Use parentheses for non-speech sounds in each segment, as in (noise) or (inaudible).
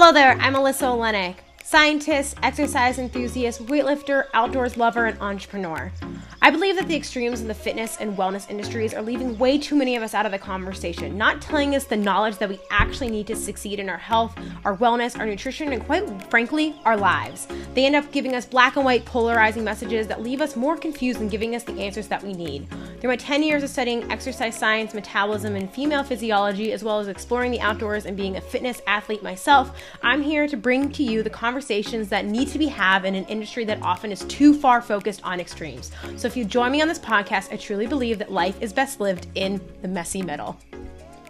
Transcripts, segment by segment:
Hello there, I'm Alyssa Olenick, scientist, exercise enthusiast, weightlifter, outdoors lover, and entrepreneur. I believe that the extremes in the fitness and wellness industries are leaving way too many of us out of the conversation, not telling us the knowledge that we actually need to succeed in our health, our wellness, our nutrition, and quite frankly, our lives. They end up giving us black and white polarizing messages that leave us more confused than giving us the answers that we need. Through my 10 years of studying exercise science, metabolism, and female physiology, as well as exploring the outdoors and being a fitness athlete myself, I'm here to bring to you the conversations that need to be had in an industry that often is too far focused on extremes. So if you join me on this podcast, I truly believe that life is best lived in the messy middle.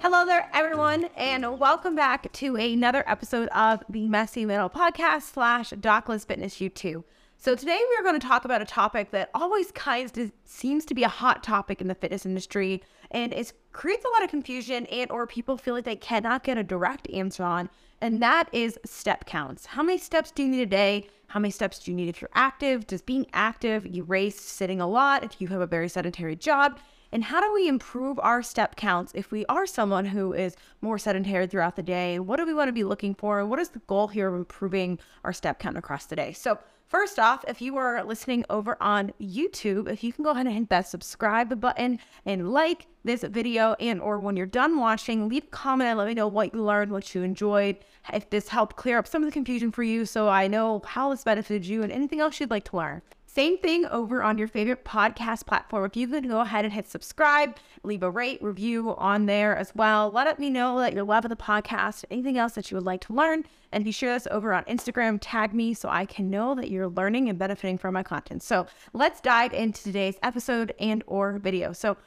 Hello there, everyone, and welcome back to another episode of the Messy Middle podcast slash Doc Lyss Fitness YouTube. So today we are going to talk about a topic that always kind of seems to be a hot topic in the fitness industry, and it creates a lot of confusion and or people feel like they cannot get a direct answer on, and that is step counts. How many steps do you need a day? How many steps do you need if you're active? Does being active erase sitting a lot if you have a very sedentary job? And how do we improve our step counts if we are someone who is more sedentary throughout the day? What do we want to be looking for? And what is the goal here of improving our step count across the day? So, First off, if you are listening over on YouTube, if you can go ahead and hit that subscribe button and like this video and or when you're done watching, leave a comment and let me know what you learned, what you enjoyed, if this helped clear up some of the confusion for you so I know how this benefited you and anything else you'd like to learn. Same thing over on your favorite podcast platform. If you could go ahead and hit subscribe, leave a rate, review on there as well. Let me know that you're loving the podcast, anything else that you would like to learn. And if you share this over on Instagram, tag me so I can know that you're learning and benefiting from my content. So let's dive into today's episode and or video. So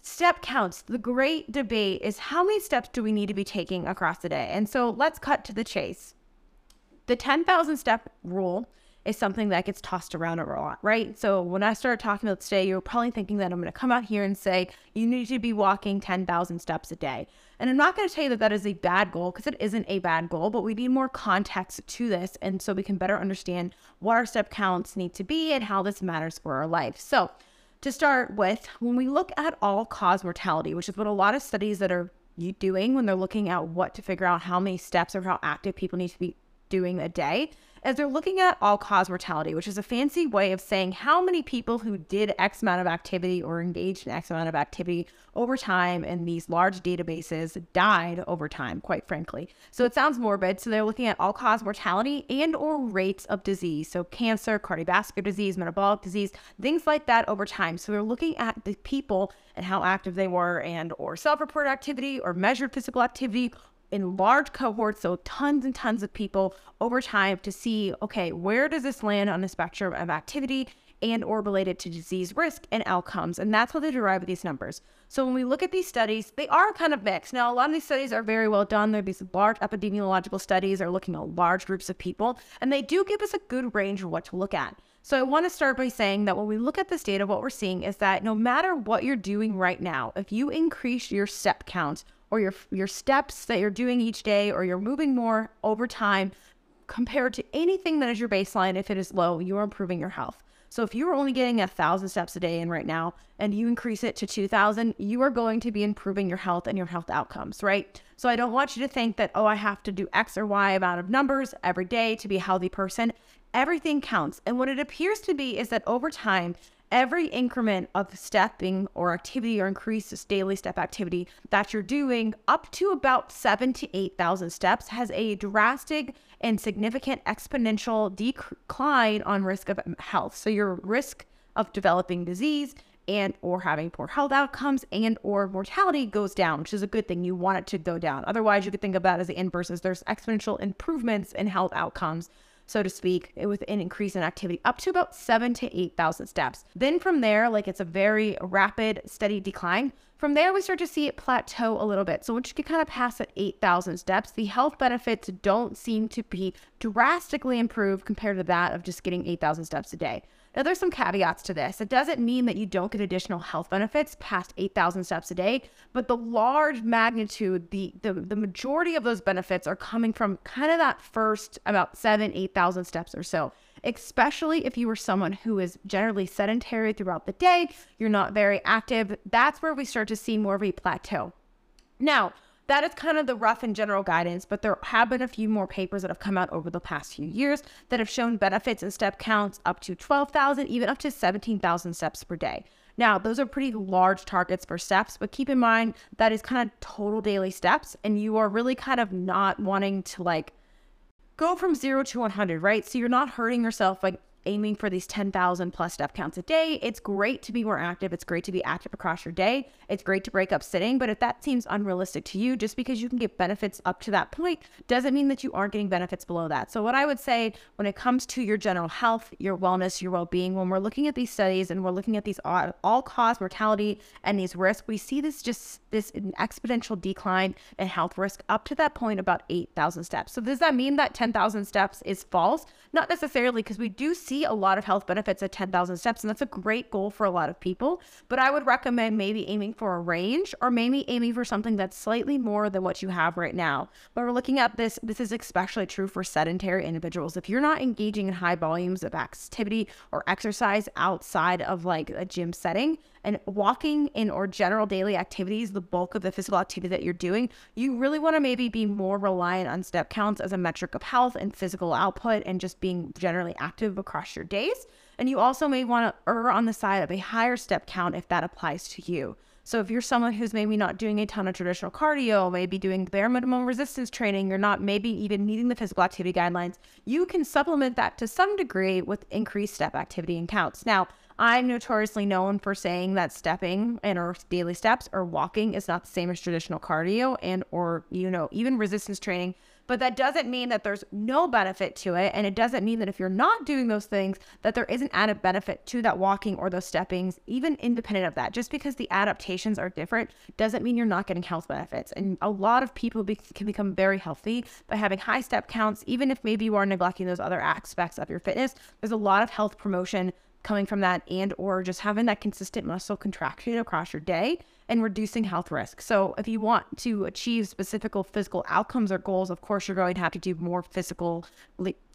step counts. The great debate is how many steps do we need to be taking across the day? And so let's cut to the chase. The 10,000 step rule is something that gets tossed around a lot, right? So when I started talking about today, you're probably thinking that I'm going to come out here and say you need to be walking 10,000 steps a day. And I'm not going to tell you that that is a bad goal because it isn't a bad goal, but we need more context to this. And so we can better understand what our step counts need to be and how this matters for our life. So to start with, when we look at all cause mortality, which is what a lot of studies that are doing when they're looking at what to figure out how many steps or how active people need to be doing a day, as they're looking at all cause mortality, which is a fancy way of saying how many people who did X amount of activity or engaged in X amount of activity over time in these large databases died over time, quite frankly. So it sounds morbid. So they're looking at all cause mortality and or rates of disease. So cancer, cardiovascular disease, metabolic disease, things like that over time. So they're looking at the people and how active they were and or self-reported activity or measured physical activity in large cohorts, so tons and tons of people over time to see, okay, where does this land on the spectrum of activity and or related to disease risk and outcomes. And that's how they derive these numbers. So when we look at these studies, they are kind of mixed. Now, a lot of these studies are very well done. They're these large epidemiological studies are looking at large groups of people, and they do give us a good range of what to look at. So I want to start by saying that when we look at this data, what we're seeing is that no matter what you're doing right now, if you increase your step count or your your steps that you're doing each day or you're moving more over time compared to anything that is your baseline if it is low you're improving your health. So if you're only getting a thousand steps a day in right now and you increase it to 2000 you are going to be improving your health and your health outcomes right? So i don't want you to think that oh i have to do x or y amount of numbers every day to be a healthy person. Everything counts. And what it appears to be is that over time every increment of stepping or activity or increased daily step activity that you're doing up to about seven to 8,000 steps has a drastic and significant exponential decline on risk of health. So your risk of developing disease and or having poor health outcomes and or mortality goes down, which is a good thing. You want it to go down. Otherwise, you could think about as the inverse is there's exponential improvements in health outcomes so to speak, with an increase in activity up to about seven to 8,000 steps. Then from there, like it's a very rapid, steady decline. From there, we start to see it plateau a little bit. So once you kind of past that 8,000 steps, the health benefits don't seem to be drastically improved compared to that of just getting 8,000 steps a day. Now, there's some caveats to this. It doesn't mean that you don't get additional health benefits past 8,000 steps a day, but the large magnitude, the, the, the majority of those benefits are coming from kind of that first about seven, 8,000 steps or so, especially if you are someone who is generally sedentary throughout the day, you're not very active. That's where we start to see more of a plateau. Now, that is kind of the rough and general guidance, but there have been a few more papers that have come out over the past few years that have shown benefits in step counts up to 12,000, even up to 17,000 steps per day. Now, those are pretty large targets for steps, but keep in mind that is kind of total daily steps, and you are really kind of not wanting to like go from zero to 100, right? So you're not hurting yourself like aiming for these 10,000 plus step counts a day. It's great to be more active. It's great to be active across your day. It's great to break up sitting. But if that seems unrealistic to you, just because you can get benefits up to that point doesn't mean that you aren't getting benefits below that. So, what I would say when it comes to your general health, your wellness, your well being, when we're looking at these studies and we're looking at these all cause mortality and these risks, we see this just this exponential decline in health risk up to that point about 8,000 steps. So, does that mean that 10,000 steps is false? Not necessarily, because we do see a lot of health benefits at 10,000 steps, and that's a great goal for a lot of people. But I would recommend maybe aiming for a range or maybe aiming for something that's slightly more than what you have right now. But we're looking at this, this is especially true for sedentary individuals. If you're not engaging in high volumes of activity or exercise outside of like a gym setting, and walking in or general daily activities, the bulk of the physical activity that you're doing, you really want to maybe be more reliant on step counts as a metric of health and physical output and just being generally active across your days. And you also may want to err on the side of a higher step count if that applies to you. So if you're someone who's maybe not doing a ton of traditional cardio, maybe doing bare minimum resistance training, you're not maybe even meeting the physical activity guidelines, you can supplement that to some degree with increased step activity and counts. Now, I'm notoriously known for saying that stepping and or daily steps or walking is not the same as traditional cardio and or you know even resistance training but that doesn't mean that there's no benefit to it and it doesn't mean that if you're not doing those things that there isn't added benefit to that walking or those steppings even independent of that. Just because the adaptations are different doesn't mean you're not getting health benefits. And a lot of people be- can become very healthy by having high step counts even if maybe you are neglecting those other aspects of your fitness. There's a lot of health promotion coming from that and or just having that consistent muscle contraction across your day and reducing health risk. So if you want to achieve specific physical outcomes or goals, of course you're going to have to do more physical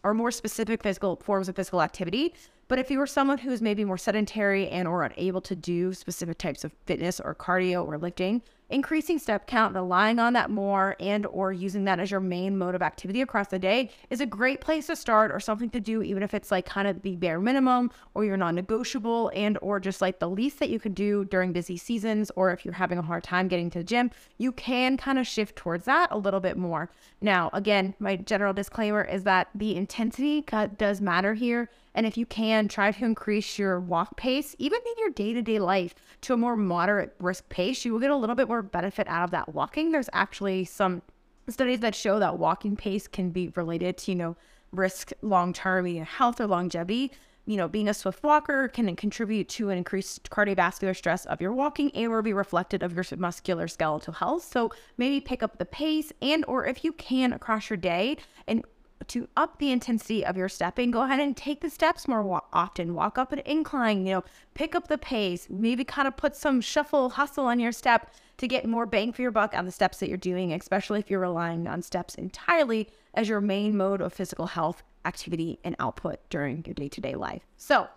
or more specific physical forms of physical activity. But if you are someone who is maybe more sedentary and or unable to do specific types of fitness or cardio or lifting, increasing step count, relying on that more and or using that as your main mode of activity across the day is a great place to start or something to do even if it's like kind of the bare minimum or your non-negotiable and or just like the least that you could do during busy seasons or if you're having a hard time getting to the gym, you can kind of shift towards that a little bit more. Now, again, my general disclaimer is that the intensity does matter here and if you can, try to increase your walk pace, even in your day to day life, to a more moderate brisk pace. You will get a little bit more benefit out of that walking. There's actually some studies that show that walking pace can be related to, you know, risk long term health or longevity. You know, being a swift walker can contribute to an increased cardiovascular stress of your walking and or be reflected of your muscular skeletal health. So maybe pick up the pace and or if you can across your day and to up the intensity of your stepping, go ahead and take the steps more wa- often. Walk up an incline, you know, pick up the pace, maybe kind of put some shuffle, hustle on your step to get more bang for your buck on the steps that you're doing, especially if you're relying on steps entirely as your main mode of physical health, activity, and output during your day to day life. So,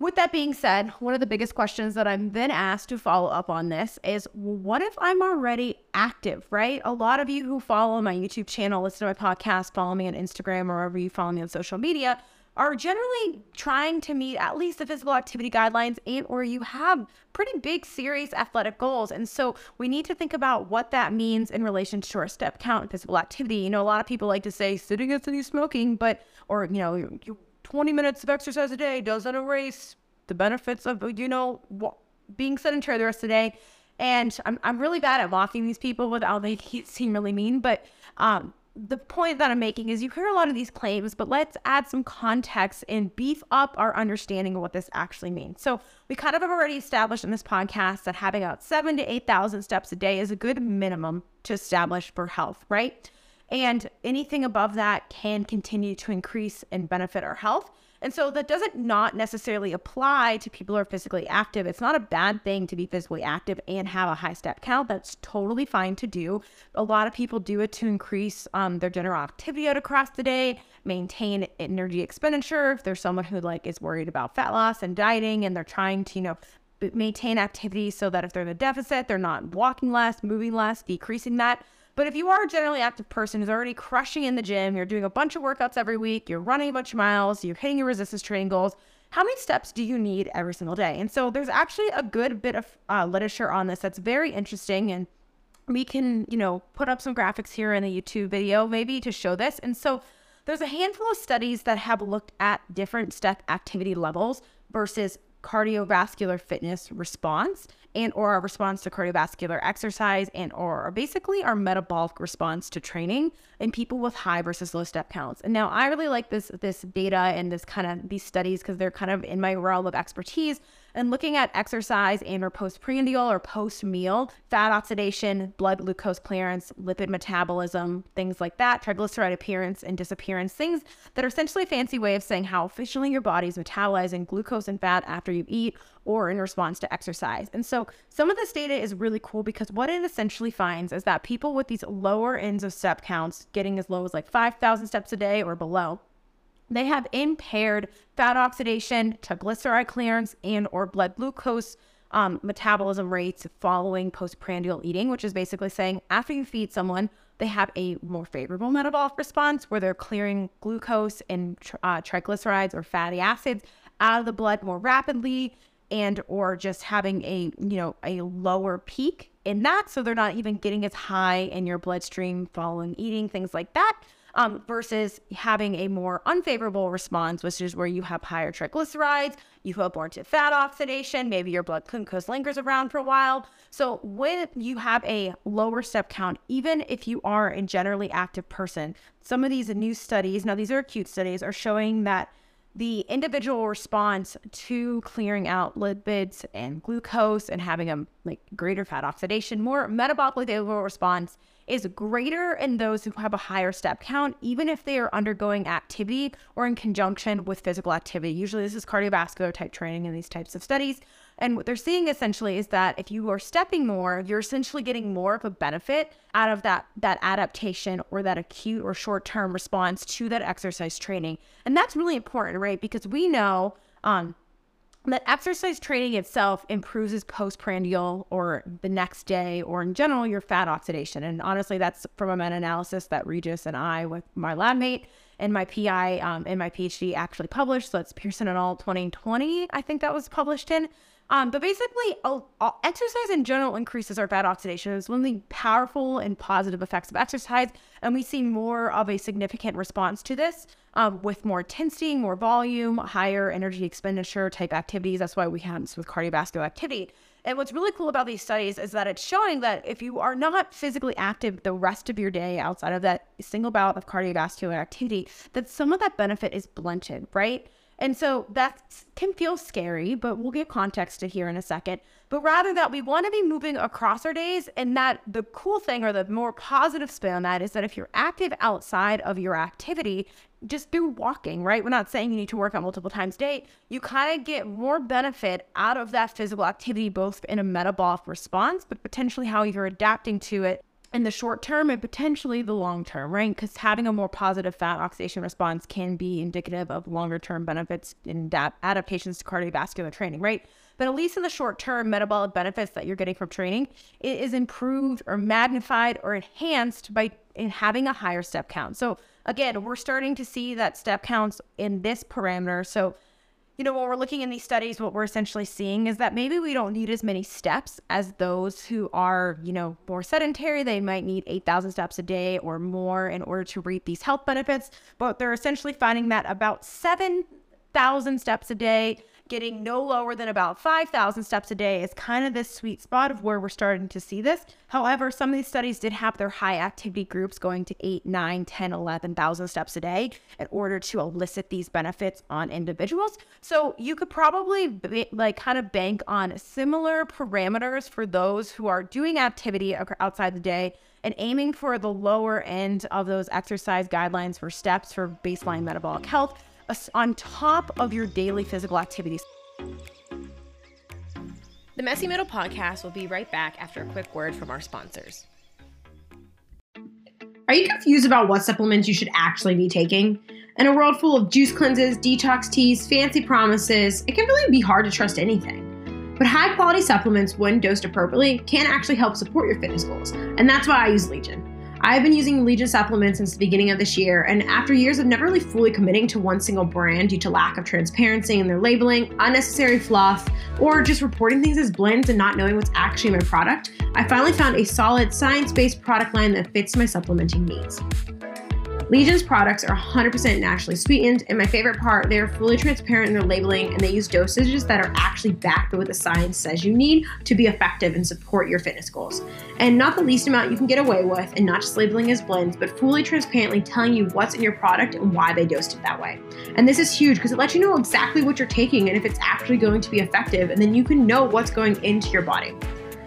with that being said, one of the biggest questions that I'm then asked to follow up on this is what if I'm already active, right? A lot of you who follow my YouTube channel, listen to my podcast, follow me on Instagram, or wherever you follow me on social media, are generally trying to meet at least the physical activity guidelines and or you have pretty big serious athletic goals and so we need to think about what that means in relation to our step count and physical activity you know a lot of people like to say sitting is the new smoking but or you know you 20 minutes of exercise a day doesn't erase the benefits of, you know, being sedentary the rest of the day. And I'm, I'm really bad at mocking these people without it seem really mean. But um, the point that I'm making is you hear a lot of these claims, but let's add some context and beef up our understanding of what this actually means. So we kind of have already established in this podcast that having about seven to 8,000 steps a day is a good minimum to establish for health, right? And anything above that can continue to increase and benefit our health. And so that doesn't not necessarily apply to people who are physically active. It's not a bad thing to be physically active and have a high step count. That's totally fine to do. A lot of people do it to increase um, their general activity out across the day, maintain energy expenditure. If there's someone who like is worried about fat loss and dieting and they're trying to, you know, maintain activity so that if they're in a deficit, they're not walking less, moving less, decreasing that. But if you are a generally active person who's already crushing in the gym, you're doing a bunch of workouts every week, you're running a bunch of miles, you're hitting your resistance training goals, how many steps do you need every single day? And so there's actually a good bit of uh, literature on this that's very interesting. And we can, you know, put up some graphics here in the YouTube video maybe to show this. And so there's a handful of studies that have looked at different step activity levels versus cardiovascular fitness response and or our response to cardiovascular exercise and or basically our metabolic response to training in people with high versus low step counts. And now I really like this this data and this kind of these studies because they're kind of in my realm of expertise and looking at exercise and or postprandial or post meal fat oxidation, blood glucose clearance, lipid metabolism, things like that, triglyceride appearance and disappearance, things that are essentially a fancy way of saying how efficiently your body is metabolizing glucose and fat after you eat or in response to exercise. And so some of this data is really cool because what it essentially finds is that people with these lower ends of step counts, getting as low as like 5,000 steps a day or below, they have impaired fat oxidation, triglyceride clearance, and or blood glucose um, metabolism rates following postprandial eating, which is basically saying after you feed someone, they have a more favorable metabolic response where they're clearing glucose and uh, triglycerides or fatty acids out of the blood more rapidly and or just having a you know a lower peak in that. So they're not even getting as high in your bloodstream following eating things like that um, versus having a more unfavorable response, which is where you have higher triglycerides, you have more to fat oxidation, maybe your blood glucose lingers around for a while. So when you have a lower step count, even if you are a generally active person, some of these new studies, now these are acute studies, are showing that the individual response to clearing out lipids and glucose and having a like greater fat oxidation, more metabolically favorable response is greater in those who have a higher step count, even if they are undergoing activity or in conjunction with physical activity. Usually, this is cardiovascular type training in these types of studies. And what they're seeing essentially is that if you are stepping more, you're essentially getting more of a benefit out of that that adaptation or that acute or short-term response to that exercise training. And that's really important, right? Because we know um, that exercise training itself improves postprandial or the next day or in general your fat oxidation. And honestly, that's from a meta-analysis that Regis and I with my lab mate and my PI um, in my PhD actually published. So it's Pearson et al. 2020, I think that was published in. Um, but basically, exercise in general increases our fat oxidation. It's one of the powerful and positive effects of exercise, and we see more of a significant response to this um, with more intensity, more volume, higher energy expenditure type activities. That's why we have this with cardiovascular activity. And what's really cool about these studies is that it's showing that if you are not physically active the rest of your day outside of that single bout of cardiovascular activity, that some of that benefit is blunted, right? And so that can feel scary, but we'll get context to here in a second. But rather that we want to be moving across our days. And that the cool thing or the more positive spin on that is that if you're active outside of your activity, just do walking, right? We're not saying you need to work out multiple times a day. You kind of get more benefit out of that physical activity, both in a metabolic response, but potentially how you're adapting to it in the short term and potentially the long term, right? Because having a more positive fat oxidation response can be indicative of longer term benefits in adaptations to cardiovascular training, right? But at least in the short term, metabolic benefits that you're getting from training it is improved or magnified or enhanced by in having a higher step count. So again, we're starting to see that step counts in this parameter. So you know, when we're looking in these studies, what we're essentially seeing is that maybe we don't need as many steps as those who are, you know, more sedentary. They might need 8,000 steps a day or more in order to reap these health benefits. But they're essentially finding that about 7,000 steps a day getting no lower than about 5,000 steps a day is kind of this sweet spot of where we're starting to see this. However, some of these studies did have their high activity groups going to 8, 9, 10, 11,000 steps a day in order to elicit these benefits on individuals. So you could probably be, like kind of bank on similar parameters for those who are doing activity outside the day and aiming for the lower end of those exercise guidelines for steps for baseline metabolic health on top of your daily physical activities. The Messy Middle podcast will be right back after a quick word from our sponsors. Are you confused about what supplements you should actually be taking? In a world full of juice cleanses, detox teas, fancy promises, it can really be hard to trust anything. But high quality supplements, when dosed appropriately, can actually help support your fitness goals, and that's why I use Legion. I've been using Legion supplements since the beginning of this year, and after years of never really fully committing to one single brand due to lack of transparency in their labeling, unnecessary fluff, or just reporting things as blends and not knowing what's actually in my product, I finally found a solid science based product line that fits my supplementing needs. Legion's products are 100% naturally sweetened, and my favorite part, they are fully transparent in their labeling and they use dosages that are actually backed by what the science says you need to be effective and support your fitness goals. And not the least amount you can get away with, and not just labeling as blends, but fully transparently telling you what's in your product and why they dosed it that way. And this is huge because it lets you know exactly what you're taking and if it's actually going to be effective, and then you can know what's going into your body.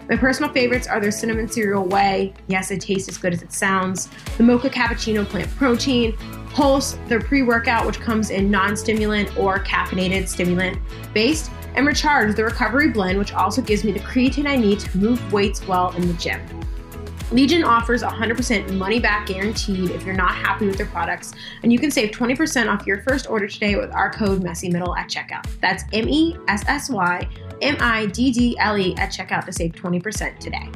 My personal favorites are their cinnamon cereal whey. Yes, it tastes as good as it sounds. The mocha cappuccino plant protein. Pulse, their pre workout, which comes in non stimulant or caffeinated stimulant based. And Recharge, the recovery blend, which also gives me the creatine I need to move weights well in the gym. Legion offers 100% money back guaranteed if you're not happy with their products, and you can save 20% off your first order today with our code MESSYMIDDLE at checkout. That's M E S S Y M I D D L E at checkout to save 20% today.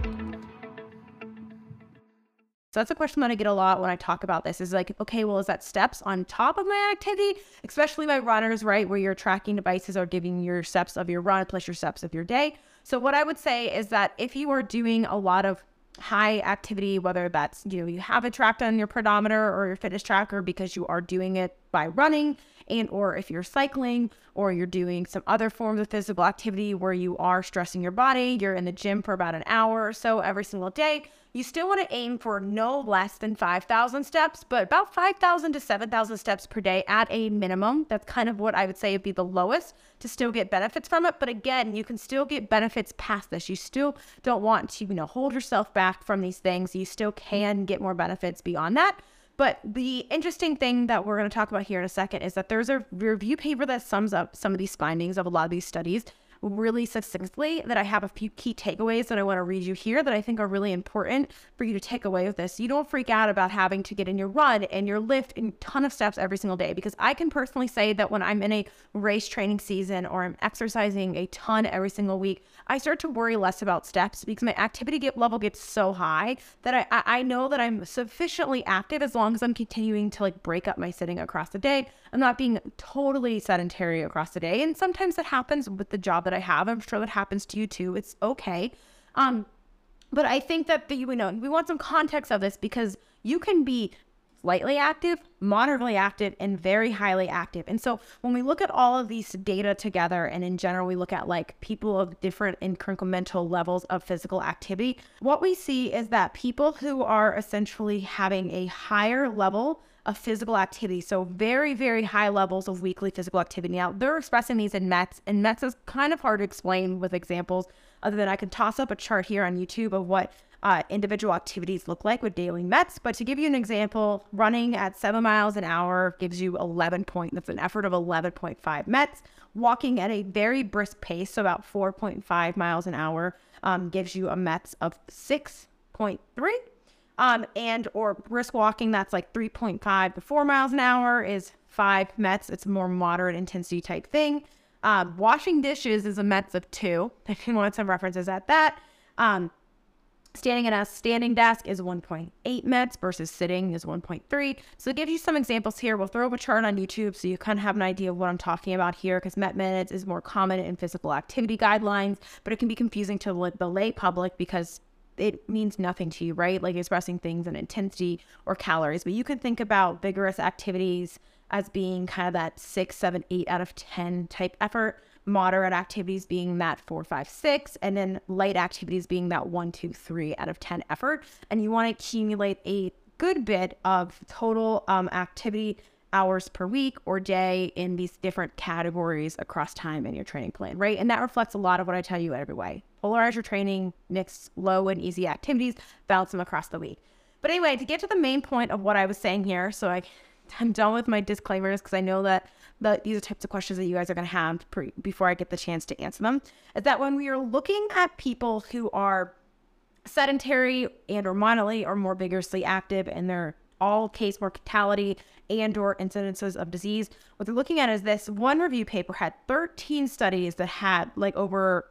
So that's a question that I get a lot when I talk about this is like, okay, well, is that steps on top of my activity? Especially my runners, right? Where your tracking devices are giving your steps of your run plus your steps of your day. So what I would say is that if you are doing a lot of high activity, whether that's, you know, you have it tracked on your pedometer or your fitness tracker because you are doing it by running and or if you're cycling or you're doing some other forms of physical activity where you are stressing your body, you're in the gym for about an hour or so every single day, you still want to aim for no less than 5,000 steps, but about 5,000 to 7,000 steps per day at a minimum. That's kind of what I would say would be the lowest to still get benefits from it. But again, you can still get benefits past this. You still don't want to, you know, hold yourself back from these things. You still can get more benefits beyond that. But the interesting thing that we're going to talk about here in a second is that there's a review paper that sums up some of these findings of a lot of these studies really succinctly that I have a few key takeaways that I want to read you here that I think are really important for you to take away with this. You don't freak out about having to get in your run and your lift and ton of steps every single day because I can personally say that when I'm in a race training season or I'm exercising a ton every single week, I start to worry less about steps because my activity get level gets so high that I, I know that I'm sufficiently active as long as I'm continuing to like break up my sitting across the day. I'm not being totally sedentary across the day. And sometimes that happens with the job that I have. I'm sure that happens to you too. It's okay. Um, but I think that the, you know we want some context of this because you can be slightly active, moderately active, and very highly active. And so when we look at all of these data together, and in general, we look at like people of different incremental levels of physical activity, what we see is that people who are essentially having a higher level of physical activity. So very, very high levels of weekly physical activity. Now they're expressing these in METs, and METs is kind of hard to explain with examples, other than I could toss up a chart here on YouTube of what uh, individual activities look like with daily METs. But to give you an example, running at seven miles an hour gives you 11 point. That's an effort of 11.5 METs. Walking at a very brisk pace, so about 4.5 miles an hour, um, gives you a METs of 6.3 um, and or brisk walking that's like 3.5 to 4 miles an hour is 5 METs. It's a more moderate intensity type thing. Um, washing dishes is a METs of 2, (laughs) if you want some references at that. Um, standing at a standing desk is 1.8 METs versus sitting is 1.3. So to give you some examples here, we'll throw up a chart on YouTube so you kind of have an idea of what I'm talking about here because MET minutes is more common in physical activity guidelines, but it can be confusing to the lay public because it means nothing to you, right? Like expressing things in intensity or calories. But you can think about vigorous activities as being kind of that six, seven, eight out of 10 type effort, moderate activities being that four, five, six, and then light activities being that one, two, three out of 10 effort. And you want to accumulate a good bit of total um, activity hours per week or day in these different categories across time in your training plan, right? And that reflects a lot of what I tell you every way. Polarize your training, mix low and easy activities, balance them across the week. But anyway, to get to the main point of what I was saying here, so I, (laughs) I'm done with my disclaimers because I know that the, these are types of questions that you guys are going to have pre, before I get the chance to answer them. Is that when we are looking at people who are sedentary and or moderately or more vigorously active and they're all cause mortality and or incidences of disease. What they're looking at is this one review paper had 13 studies that had like over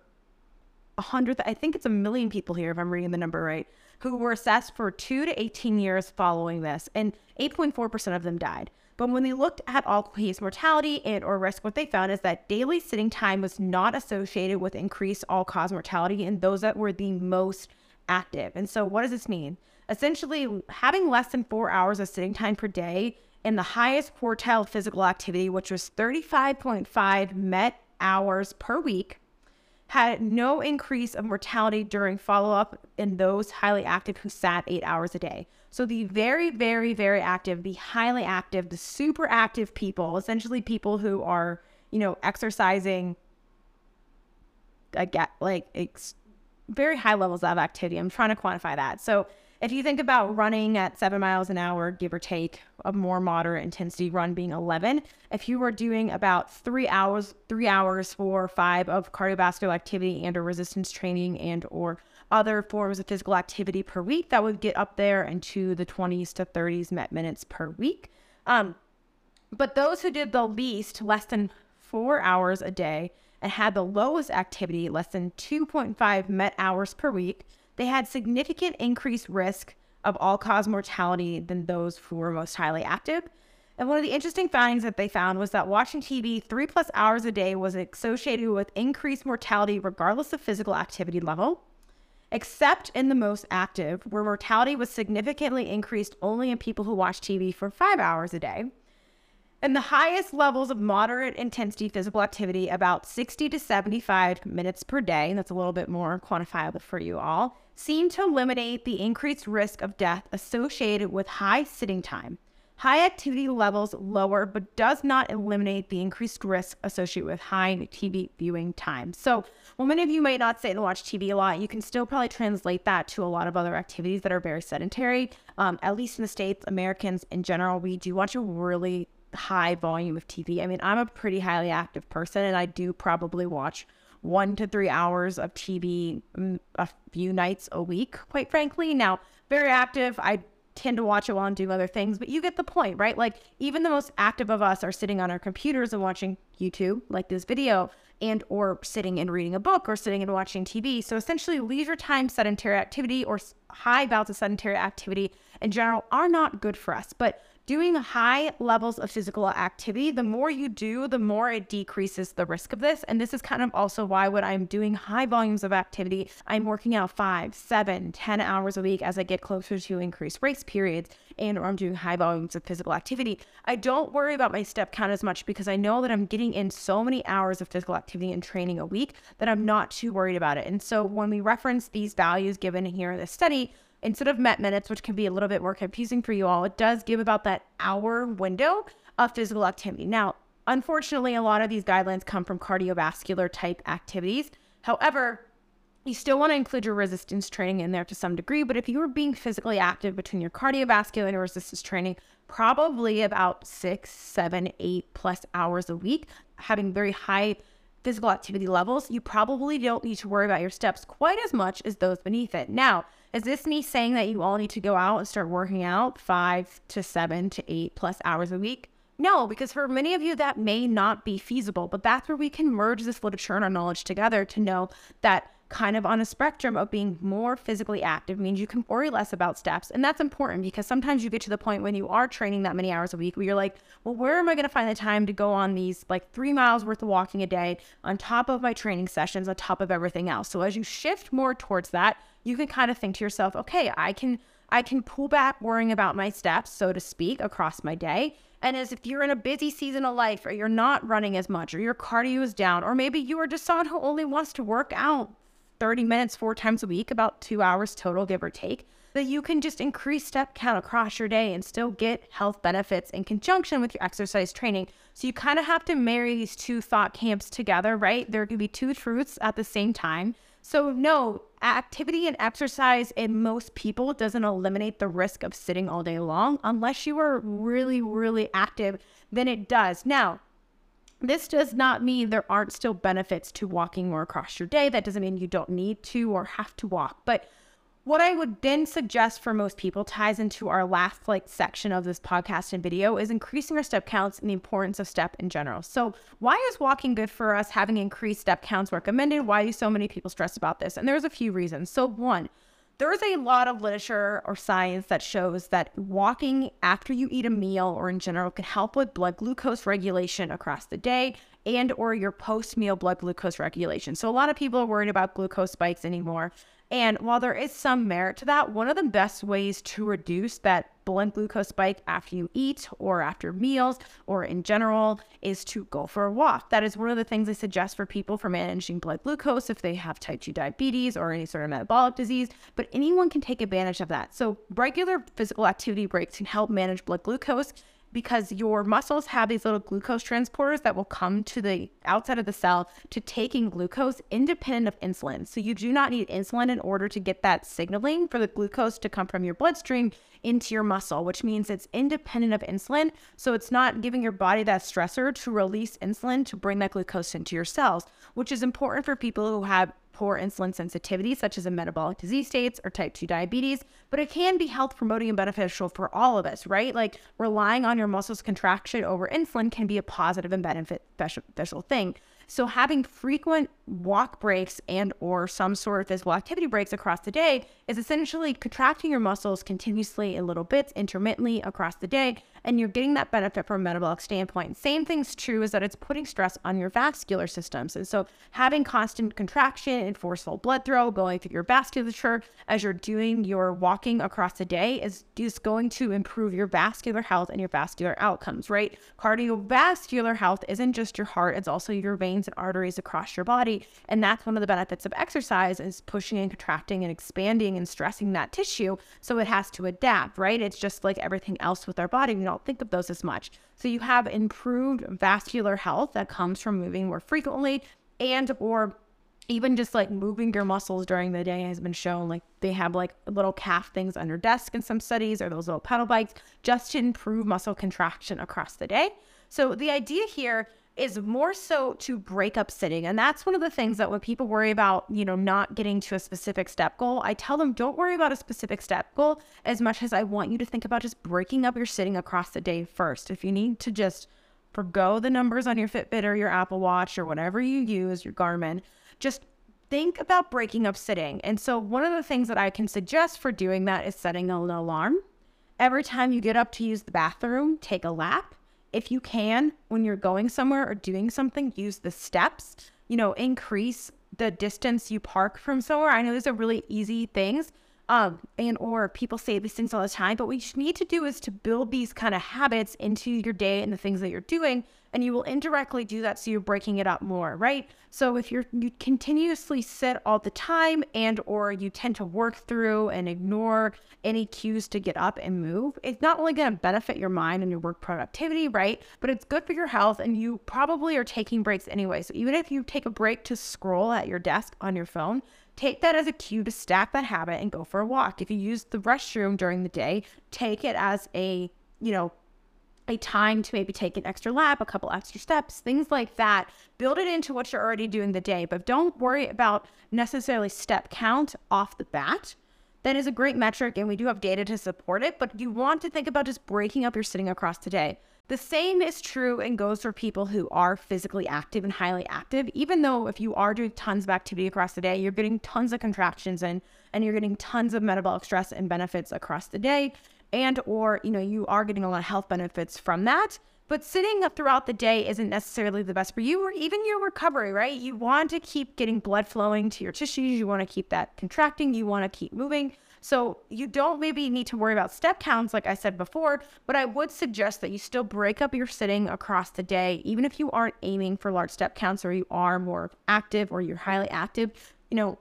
100 I think it's a million people here if I'm reading the number right who were assessed for 2 to 18 years following this, and 8.4% of them died. But when they looked at all-cause mortality and or risk, what they found is that daily sitting time was not associated with increased all-cause mortality in those that were the most active. And so what does this mean? Essentially, having less than four hours of sitting time per day in the highest quartile physical activity, which was 35.5 MET hours per week, had no increase of mortality during follow up in those highly active who sat eight hours a day. So the very, very, very active, the highly active, the super active people, essentially people who are, you know, exercising, I get like ex- very high levels of activity. I'm trying to quantify that. So if you think about running at seven miles an hour, give or take, a more moderate intensity run being 11, if you were doing about three hours, three hours for five of cardiovascular activity and or resistance training and or other forms of physical activity per week, that would get up there into the 20s to 30s met minutes per week. Um, but those who did the least, less than four hours a day, and had the lowest activity, less than 2.5 met hours per week, they had significant increased risk of all cause mortality than those who were most highly active. And one of the interesting findings that they found was that watching TV three plus hours a day was associated with increased mortality regardless of physical activity level, except in the most active, where mortality was significantly increased only in people who watch TV for five hours a day. And the highest levels of moderate intensity physical activity, about 60 to 75 minutes per day, and that's a little bit more quantifiable for you all, seem to eliminate the increased risk of death associated with high sitting time. High activity levels lower, but does not eliminate the increased risk associated with high TV viewing time. So, while many of you might not say to watch TV a lot, you can still probably translate that to a lot of other activities that are very sedentary. Um, at least in the States, Americans in general, we do watch a really high volume of TV. I mean, I'm a pretty highly active person and I do probably watch one to three hours of TV mm, a few nights a week, quite frankly. Now, very active. I tend to watch it while I'm doing other things, but you get the point, right? Like, even the most active of us are sitting on our computers and watching YouTube, like this video, and or sitting and reading a book or sitting and watching TV. So essentially, leisure time sedentary activity or high bouts of sedentary activity in general are not good for us. But doing high levels of physical activity, the more you do, the more it decreases the risk of this. And this is kind of also why when I'm doing high volumes of activity, I'm working out five, seven, ten hours a week as I get closer to increased race periods and or I'm doing high volumes of physical activity. I don't worry about my step count as much because I know that I'm getting in so many hours of physical activity and training a week that I'm not too worried about it. And so when we reference these values given here in the study, instead of met minutes, which can be a little bit more confusing for you all, it does give about that hour window of physical activity. Now, unfortunately, a lot of these guidelines come from cardiovascular type activities. However, you still want to include your resistance training in there to some degree, but if you were being physically active between your cardiovascular and resistance training, probably about six, seven, eight plus hours a week, having very high physical activity levels, you probably don't need to worry about your steps quite as much as those beneath it. Now, is this me saying that you all need to go out and start working out five to seven to eight plus hours a week? No, because for many of you, that may not be feasible, but that's where we can merge this literature and our knowledge together to know that kind of on a spectrum of being more physically active means you can worry less about steps. And that's important because sometimes you get to the point when you are training that many hours a week where you're like, well, where am I going to find the time to go on these like three miles worth of walking a day on top of my training sessions, on top of everything else? So as you shift more towards that, you can kind of think to yourself, okay, I can. I can pull back worrying about my steps, so to speak, across my day. And as if you're in a busy season of life or you're not running as much or your cardio is down, or maybe you are just someone who only wants to work out 30 minutes four times a week, about two hours total, give or take, that you can just increase step count across your day and still get health benefits in conjunction with your exercise training. So you kind of have to marry these two thought camps together, right? There could be two truths at the same time. So, no, activity and exercise in most people doesn't eliminate the risk of sitting all day long unless you are really, really active, then it does. Now, this does not mean there aren't still benefits to walking more across your day. That doesn't mean you don't need to or have to walk. But what I would then suggest for most people ties into our last like section of this podcast and video is increasing our step counts and the importance of step in general. So, why is walking good for us? Having increased step counts recommended? Why do so many people stress about this? And there's a few reasons. So, one, there's a lot of literature or science that shows that walking after you eat a meal or in general can help with blood glucose regulation across the day and or your post-meal blood glucose regulation. So a lot of people are worried about glucose spikes anymore. And while there is some merit to that, one of the best ways to reduce that blood glucose spike after you eat or after meals or in general is to go for a walk. That is one of the things I suggest for people for managing blood glucose if they have type 2 diabetes or any sort of metabolic disease, but anyone can take advantage of that. So, regular physical activity breaks can help manage blood glucose because your muscles have these little glucose transporters that will come to the outside of the cell to taking glucose independent of insulin. So you do not need insulin in order to get that signaling for the glucose to come from your bloodstream into your muscle, which means it's independent of insulin. So it's not giving your body that stressor to release insulin to bring that glucose into your cells, which is important for people who have poor insulin sensitivity, such as in metabolic disease states or type 2 diabetes, but it can be health promoting and beneficial for all of us, right? Like relying on your muscles contraction over insulin can be a positive and benefit, beneficial thing. So having frequent walk breaks and or some sort of physical activity breaks across the day is essentially contracting your muscles continuously in little bits intermittently across the day and you're getting that benefit from a metabolic standpoint. Same thing's true is that it's putting stress on your vascular systems. And so having constant contraction and forceful blood flow going through your vasculature as you're doing your walking across the day is just going to improve your vascular health and your vascular outcomes, right? Cardiovascular health isn't just your heart, it's also your veins and arteries across your body. And that's one of the benefits of exercise is pushing and contracting and expanding and stressing that tissue. So it has to adapt, right? It's just like everything else with our body. We don't think of those as much. So you have improved vascular health that comes from moving more frequently and or even just like moving your muscles during the day has been shown like they have like little calf things under desk in some studies or those little pedal bikes just to improve muscle contraction across the day so the idea here is more so to break up sitting. And that's one of the things that when people worry about, you know, not getting to a specific step goal, I tell them don't worry about a specific step goal as much as I want you to think about just breaking up your sitting across the day first. If you need to just forgo the numbers on your Fitbit or your Apple Watch or whatever you use, your Garmin, just think about breaking up sitting. And so one of the things that I can suggest for doing that is setting an alarm. Every time you get up to use the bathroom, take a lap if you can, when you're going somewhere or doing something, use the steps, you know, increase the distance you park from somewhere. I know these are really easy things. Um, and or people say these things all the time, but what you need to do is to build these kind of habits into your day and the things that you're doing and you will indirectly do that so you're breaking it up more right? So if you're you continuously sit all the time and or you tend to work through and ignore any cues to get up and move it's not only going to benefit your mind and your work productivity right? But it's good for your health and you probably are taking breaks anyway. So even if you take a break to scroll at your desk on your phone take that as a cue to stack that habit and go for a walk. If you use the restroom during the day take it as a you know a time to maybe take an extra lap, a couple extra steps, things like that. Build it into what you're already doing the day, but don't worry about necessarily step count off the bat. That is a great metric, and we do have data to support it, but you want to think about just breaking up your sitting across the day. The same is true and goes for people who are physically active and highly active. Even though if you are doing tons of activity across the day, you're getting tons of contractions in and you're getting tons of metabolic stress and benefits across the day and or you know you are getting a lot of health benefits from that. But sitting throughout the day isn't necessarily the best for you or even your recovery right? You want to keep getting blood flowing to your tissues. You want to keep that contracting. You want to keep moving. So you don't maybe need to worry about step counts like i said before but i would suggest that you still break up your sitting across the day. Even if you aren't aiming for large step counts or you are more active or you're highly active you know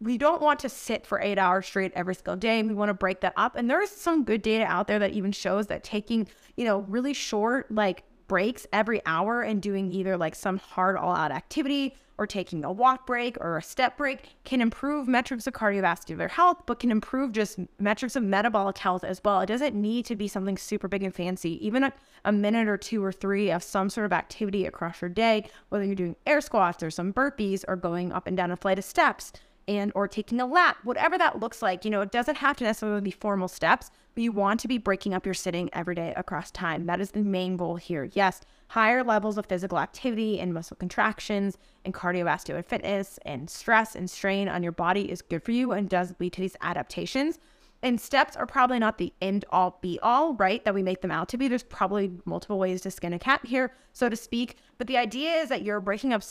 we don't want to sit for eight hours straight every single day. We want to break that up. And there's some good data out there that even shows that taking, you know, really short, like breaks every hour and doing either like some hard all out activity or taking a walk break or a step break can improve metrics of cardiovascular health, but can improve just metrics of metabolic health as well. It doesn't need to be something super big and fancy. Even a, a minute or two or three of some sort of activity across your day, whether you're doing air squats or some burpees or going up and down a flight of steps, and or taking a lap, whatever that looks like. You know, it doesn't have to necessarily be formal steps, but you want to be breaking up your sitting every day across time. That is the main goal here. Yes, higher levels of physical activity and muscle contractions and cardiovascular fitness and stress and strain on your body is good for you and does lead to these adaptations. And steps are probably not the end all be all, right? That we make them out to be. There's probably multiple ways to skin a cat here, so to speak. But the idea is that you're breaking up,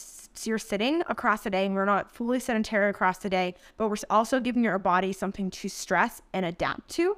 you're sitting across the day, and we're not fully sedentary across the day, but we're also giving your body something to stress and adapt to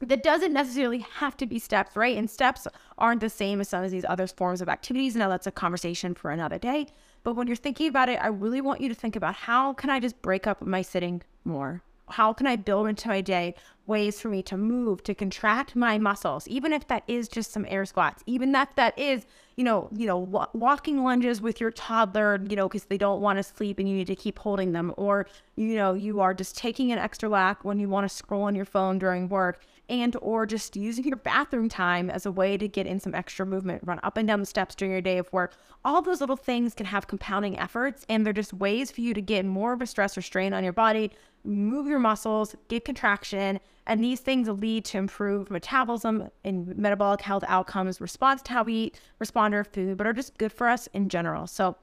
that doesn't necessarily have to be steps, right? And steps aren't the same as some of these other forms of activities. Now, that's a conversation for another day. But when you're thinking about it, I really want you to think about how can I just break up my sitting more? How can I build into my day ways for me to move, to contract my muscles, even if that is just some air squats, even that that is, you know, you know, walking lunges with your toddler, you know, because they don't want to sleep and you need to keep holding them, or you know, you are just taking an extra lap when you want to scroll on your phone during work, and or just using your bathroom time as a way to get in some extra movement, run up and down the steps during your day of work. All those little things can have compounding efforts, and they're just ways for you to get more of a stress or strain on your body move your muscles, get contraction, and these things lead to improved metabolism and metabolic health outcomes, response to how we eat, responder food, but are just good for us in general. So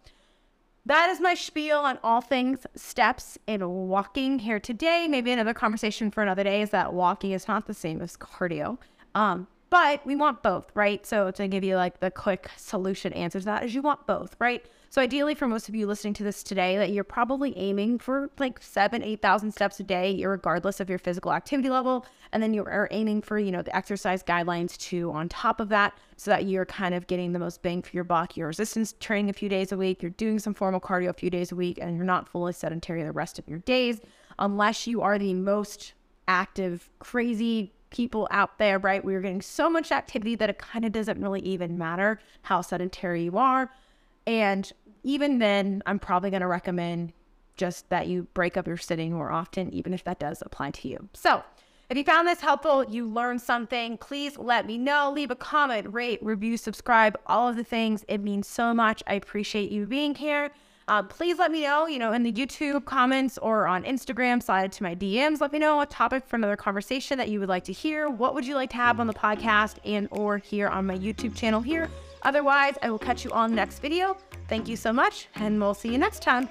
that is my spiel on all things steps and walking here today. Maybe another conversation for another day is that walking is not the same as cardio. Um, but we want both, right? So to give you like the quick solution answer to that is you want both, right? So ideally for most of you listening to this today, that you're probably aiming for like seven, eight thousand steps a day, regardless of your physical activity level. And then you're aiming for, you know, the exercise guidelines too on top of that, so that you're kind of getting the most bang for your buck. You're resistance training a few days a week, you're doing some formal cardio a few days a week, and you're not fully sedentary the rest of your days, unless you are the most active, crazy people out there, right? We're getting so much activity that it kind of doesn't really even matter how sedentary you are. And even then, I'm probably going to recommend just that you break up your sitting more often, even if that does apply to you. So, if you found this helpful, you learned something, please let me know. Leave a comment, rate, review, subscribe, all of the things. It means so much. I appreciate you being here. Uh, please let me know, you know, in the YouTube comments or on Instagram, slide to my DMs. Let me know a topic for another conversation that you would like to hear. What would you like to have on the podcast and or here on my YouTube channel here? Otherwise, I will catch you on the next video. Thank you so much, and we'll see you next time.